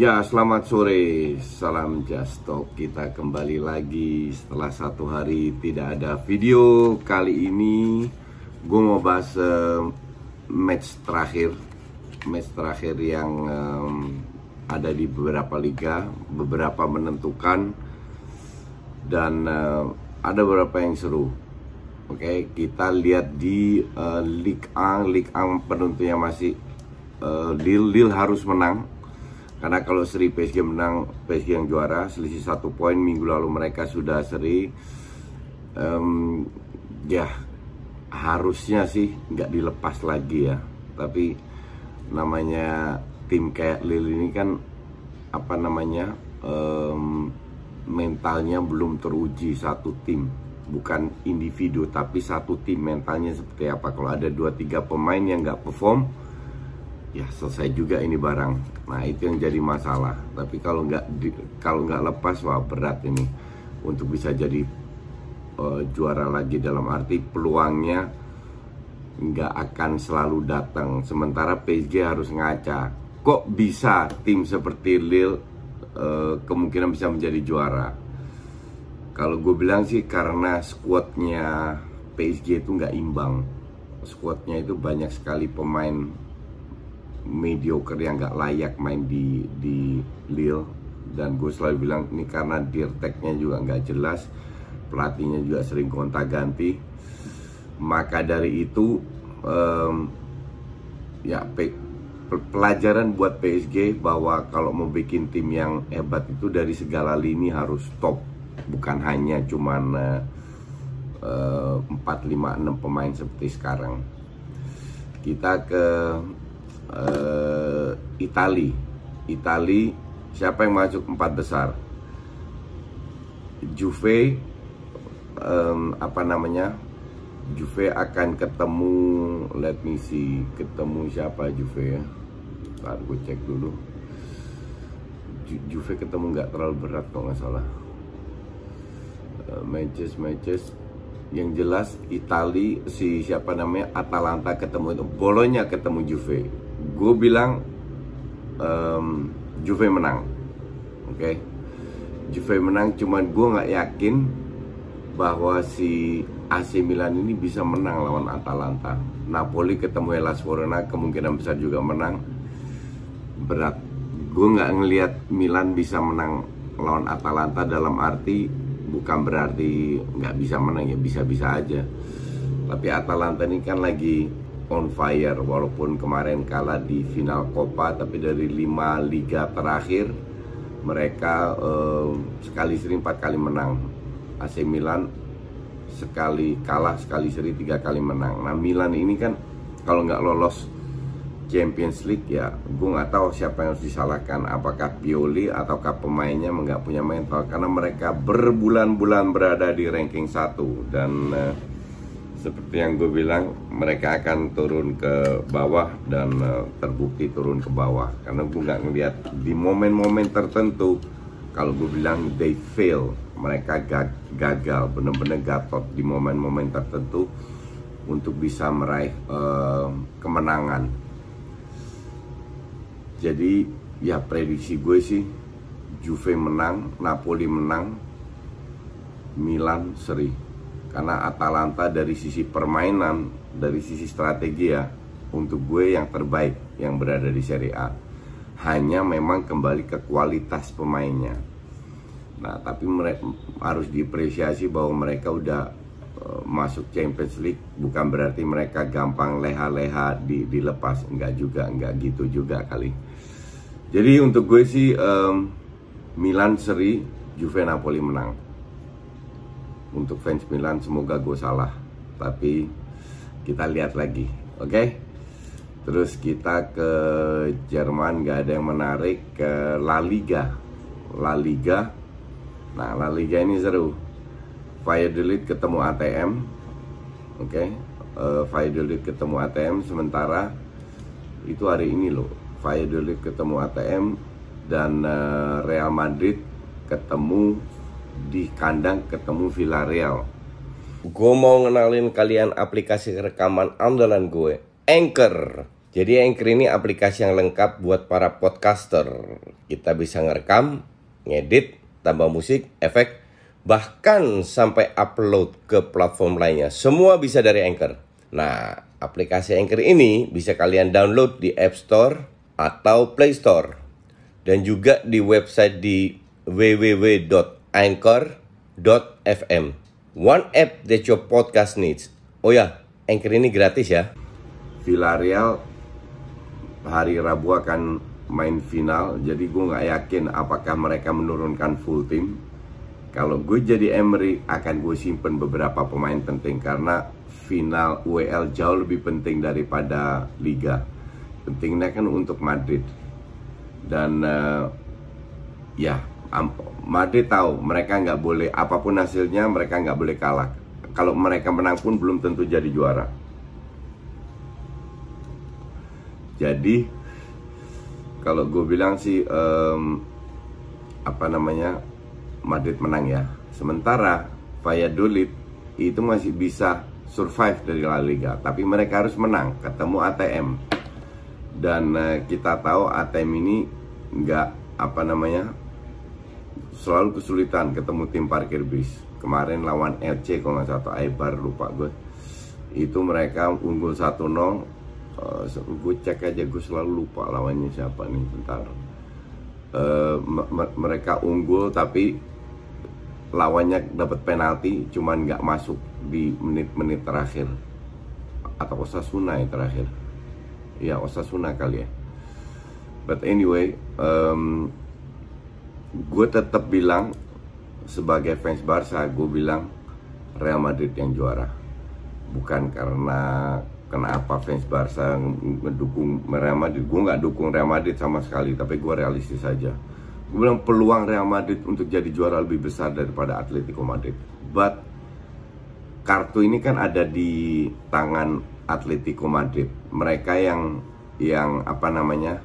Ya, selamat sore. Salam Just Talk. Kita kembali lagi setelah satu hari tidak ada video. Kali ini gue mau bahas uh, match terakhir. Match terakhir yang um, ada di beberapa liga, beberapa menentukan dan uh, ada beberapa yang seru. Oke, okay, kita lihat di uh, Ligue 1, Ligue 1 penentunya masih uh, Lille harus menang karena kalau seri PSG menang, PSG yang juara, selisih satu poin minggu lalu mereka sudah seri. Um, ya harusnya sih nggak dilepas lagi ya. Tapi namanya tim kayak Lille ini kan apa namanya um, mentalnya belum teruji satu tim bukan individu tapi satu tim mentalnya seperti apa kalau ada dua tiga pemain yang nggak perform ya selesai juga ini barang. Nah itu yang jadi masalah. Tapi kalau nggak kalau nggak lepas wah berat ini untuk bisa jadi uh, juara lagi dalam arti peluangnya nggak akan selalu datang. Sementara PSG harus ngaca. Kok bisa tim seperti Lille uh, kemungkinan bisa menjadi juara? Kalau gue bilang sih karena squadnya PSG itu nggak imbang. Squadnya itu banyak sekali pemain mediocre yang nggak layak main di di Lille. Dan gue selalu bilang ini karena dirteknya juga nggak jelas pelatihnya juga sering gonta ganti. Maka dari itu um, ya pe, pelajaran buat PSG bahwa kalau mau bikin tim yang hebat itu dari segala lini harus top. Bukan hanya cuman uh, 4, 5, 6 pemain seperti sekarang. Kita ke Itali. Itali siapa yang masuk empat besar? Juve um, apa namanya? Juve akan ketemu let me see ketemu siapa Juve ya? Ntar gue cek dulu. Ju Juve ketemu nggak terlalu berat kalau nggak salah. Matches matches. Yang jelas Itali si siapa namanya? Atalanta ketemu itu. Bolonya ketemu Juve. Gue bilang um, Juve menang. Oke? Okay? Juve menang cuman gue nggak yakin bahwa si AC Milan ini bisa menang lawan Atalanta. Napoli ketemu Hellas Verona kemungkinan besar juga menang. Berat. Gue nggak ngelihat Milan bisa menang lawan Atalanta dalam arti bukan berarti nggak bisa menang ya bisa-bisa aja. Tapi Atalanta ini kan lagi on fire walaupun kemarin kalah di final Copa tapi dari lima liga terakhir mereka eh, sekali seri empat kali menang. AC Milan sekali kalah sekali seri tiga kali menang. Nah Milan ini kan kalau nggak lolos Champions League ya gue nggak tahu siapa yang harus disalahkan. Apakah Pioli ataukah pemainnya nggak punya mental? Karena mereka berbulan-bulan berada di ranking satu. Dan eh, seperti yang gue bilang mereka akan turun ke bawah dan uh, terbukti turun ke bawah. Karena gue nggak ngeliat di momen-momen tertentu kalau gue bilang they fail mereka gag gagal bener-bener gatot di momen-momen tertentu untuk bisa meraih uh, kemenangan. Jadi ya prediksi gue sih Juve menang Napoli menang Milan seri karena Atalanta dari sisi permainan dari sisi strategi ya untuk gue yang terbaik yang berada di Serie A. Hanya memang kembali ke kualitas pemainnya. Nah tapi mereka harus diapresiasi bahwa mereka udah uh, masuk Champions League. Bukan berarti mereka gampang leha-leha di, dilepas. Enggak juga enggak gitu juga kali. Jadi untuk gue sih um, Milan seri Juve Napoli menang untuk fans Milan semoga gue salah tapi kita lihat lagi oke okay? terus kita ke Jerman gak ada yang menarik ke La Liga La Liga Nah, La Liga ini seru. Valladolid ketemu ATM. Oke. Okay. Uh, eh, Valladolid ketemu ATM sementara itu hari ini loh. Valladolid ketemu ATM dan uh, Real Madrid ketemu di kandang ketemu Villarreal. Gue mau ngenalin kalian aplikasi rekaman andalan gue, Anchor. Jadi Anchor ini aplikasi yang lengkap buat para podcaster. Kita bisa ngerekam, ngedit, tambah musik, efek, bahkan sampai upload ke platform lainnya. Semua bisa dari Anchor. Nah, aplikasi Anchor ini bisa kalian download di App Store atau Play Store. Dan juga di website di www.anchor.fm. One app that your podcast needs. Oh ya, Anchor ini gratis ya. Villarreal hari Rabu akan main final jadi gue nggak yakin apakah mereka menurunkan full tim kalau gue jadi Emery akan gue simpen beberapa pemain penting karena final UEL jauh lebih penting daripada Liga pentingnya kan untuk Madrid dan uh, ya Madrid tahu mereka nggak boleh apa pun hasilnya mereka nggak boleh kalah kalau mereka menang pun belum tentu jadi juara jadi kalau gue bilang sih um, apa namanya Madrid menang ya. Sementara Valladolid itu masih bisa survive dari La Liga, tapi mereka harus menang ketemu ATM. Dan uh, kita tahu ATM ini nggak apa namanya selalu kesulitan ketemu tim parkir bis. Kemarin lawan LC kalau nggak satu Aibar lupa gue. Itu mereka unggul 1-0 uh, gue cek aja gue selalu lupa lawannya siapa nih bentar. Uh, mereka unggul tapi lawannya dapat penalti cuman nggak masuk di menit-menit terakhir. Atau Osasuna yang terakhir. Ya Osasuna kali ya. But anyway um, gue tetap bilang sebagai fans Barca gue bilang Real Madrid yang juara. Bukan karena kenapa fans Barca mendukung Real Madrid. Gue nggak dukung Real Madrid sama sekali tapi gue realistis saja gue bilang peluang Real Madrid untuk jadi juara lebih besar daripada Atletico Madrid. But kartu ini kan ada di tangan Atletico Madrid. Mereka yang yang apa namanya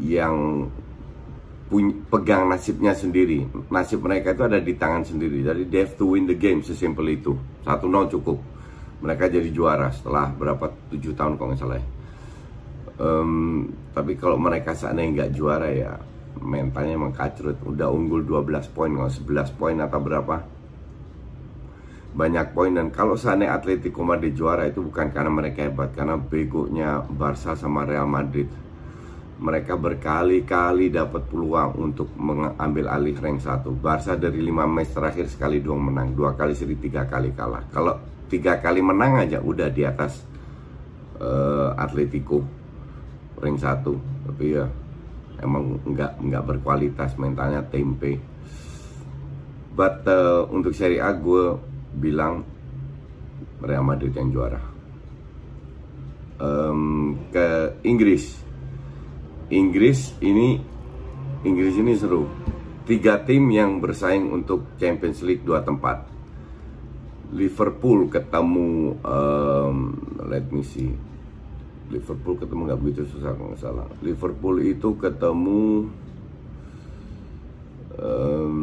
yang pegang nasibnya sendiri. Nasib mereka itu ada di tangan sendiri. Jadi they have to win the game sesimpel itu. Satu nol cukup. Mereka jadi juara setelah berapa tujuh tahun kalau nggak salah. Um, tapi kalau mereka seandainya nggak juara ya mentalnya emang kacrut. Udah unggul 12 poin kalau 11 poin atau berapa. Banyak poin dan kalau seandainya Atletico Madrid juara itu bukan karena mereka hebat karena begonya Barca sama Real Madrid mereka berkali-kali dapat peluang untuk mengambil alih rank 1 Barca dari 5 match terakhir sekali dua menang. Dua kali seri tiga kali kalah. Kalau tiga kali menang aja udah di atas uh, Atletico ring satu. Tapi ya emang nggak nggak berkualitas mentalnya tempe. But uh, untuk Serie A gue bilang Real Madrid yang juara. Um, ke Inggris Inggris ini Inggris ini seru. Tiga tim yang bersaing untuk Champions League dua tempat. Liverpool ketemu um, let me see. Liverpool ketemu nggak begitu susah kalau nggak salah. Liverpool itu ketemu um,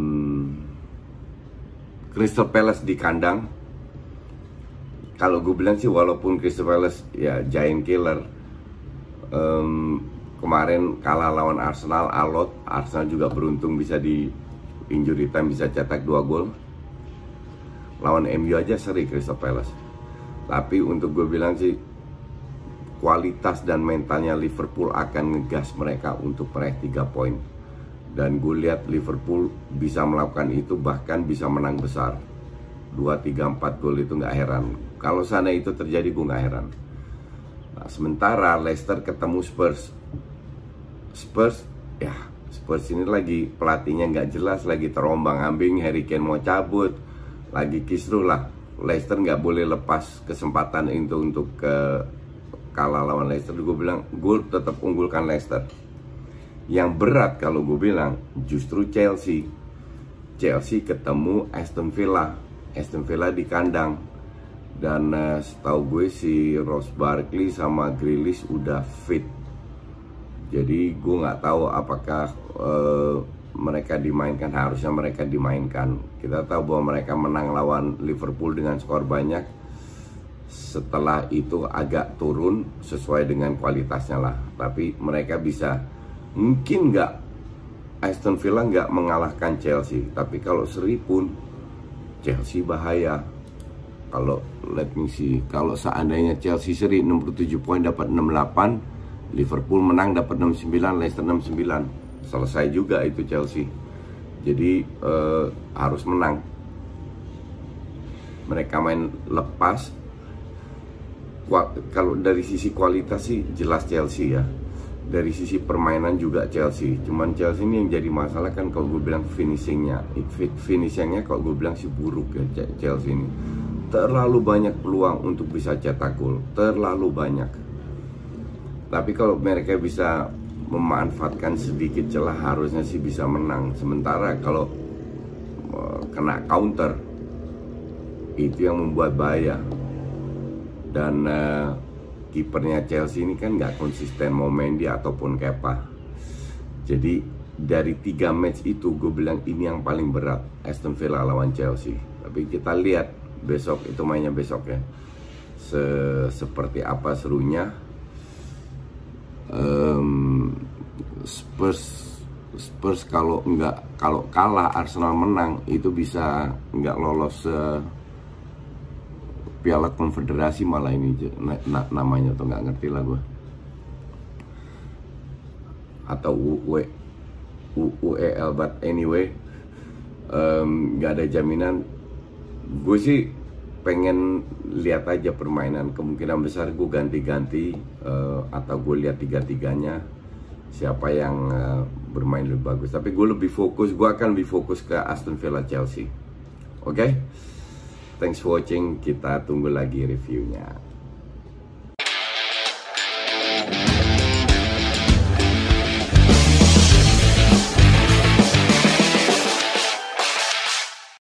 Crystal Palace di kandang. Kalau gue bilang sih walaupun Crystal Palace ya giant killer um, kemarin kalah lawan Arsenal alot Arsenal juga beruntung bisa di injury time bisa cetak dua gol. Lawan MU aja seri Crystal Palace. Tapi untuk gue bilang sih kualitas dan mentalnya Liverpool akan ngegas mereka untuk meraih 3 poin. Dan gue lihat Liverpool bisa melakukan itu bahkan bisa menang besar. 2, 3, 4 gol itu nggak heran. Kalau sana itu terjadi gue nggak heran nah, sementara Leicester ketemu Spurs. Spurs ya Spurs ini lagi pelatihnya nggak jelas lagi terombang ambing Harry Kane mau cabut lagi kisruh lah. Leicester nggak boleh lepas kesempatan itu untuk ke kalah lawan Leicester. Gue bilang gue tetap unggulkan Leicester. Yang berat kalau gue bilang justru Chelsea. Chelsea ketemu Aston Villa. Aston Villa di kandang dan uh, setahu gue si Ross Barkley sama Grealish udah fit. Jadi gue nggak tahu apakah uh, mereka dimainkan harusnya mereka dimainkan. Kita tahu bahwa mereka menang lawan Liverpool dengan skor banyak. Setelah itu agak turun sesuai dengan kualitasnya lah. Tapi mereka bisa mungkin nggak Aston Villa nggak mengalahkan Chelsea. Tapi kalau seri pun Chelsea bahaya kalau let me see. Kalau seandainya Chelsea seri 67 poin dapat 68 Liverpool menang dapat 69 Leicester 69 selesai juga itu Chelsea. Jadi uh, harus menang. Mereka main lepas. Kalau dari sisi kualitas sih jelas Chelsea ya. Dari sisi permainan juga Chelsea. Cuman Chelsea ini yang jadi masalah kan kalau gue bilang finishingnya. Finishingnya kalau gue bilang sih buruk ya Chelsea ini terlalu banyak peluang untuk bisa cetak gol. Terlalu banyak. Tapi kalau mereka bisa memanfaatkan sedikit celah harusnya sih bisa menang. Sementara kalau uh, kena counter itu yang membuat bahaya. Dan uh, kipernya Chelsea ini kan nggak konsisten mau main dia ataupun Kepa. Jadi dari tiga match itu gue bilang ini yang paling berat Aston Villa lawan Chelsea. Tapi kita lihat besok itu mainnya besok ya. Se seperti apa serunya? Um, Spurs Spurs kalau nggak kalau kalah Arsenal menang itu bisa nggak lolos uh, Piala Konfederasi malah ini na na namanya tuh nggak ngerti lah gue atau UE UEL but anyway nggak um, ada jaminan gue sih pengen lihat aja permainan kemungkinan besar gue ganti-ganti uh, atau gue lihat tiga-tiganya siapa yang uh, bermain lebih bagus tapi gue lebih fokus gue akan lebih fokus ke Aston Villa Chelsea oke okay? Thanks for watching. Kita tunggu lagi reviewnya.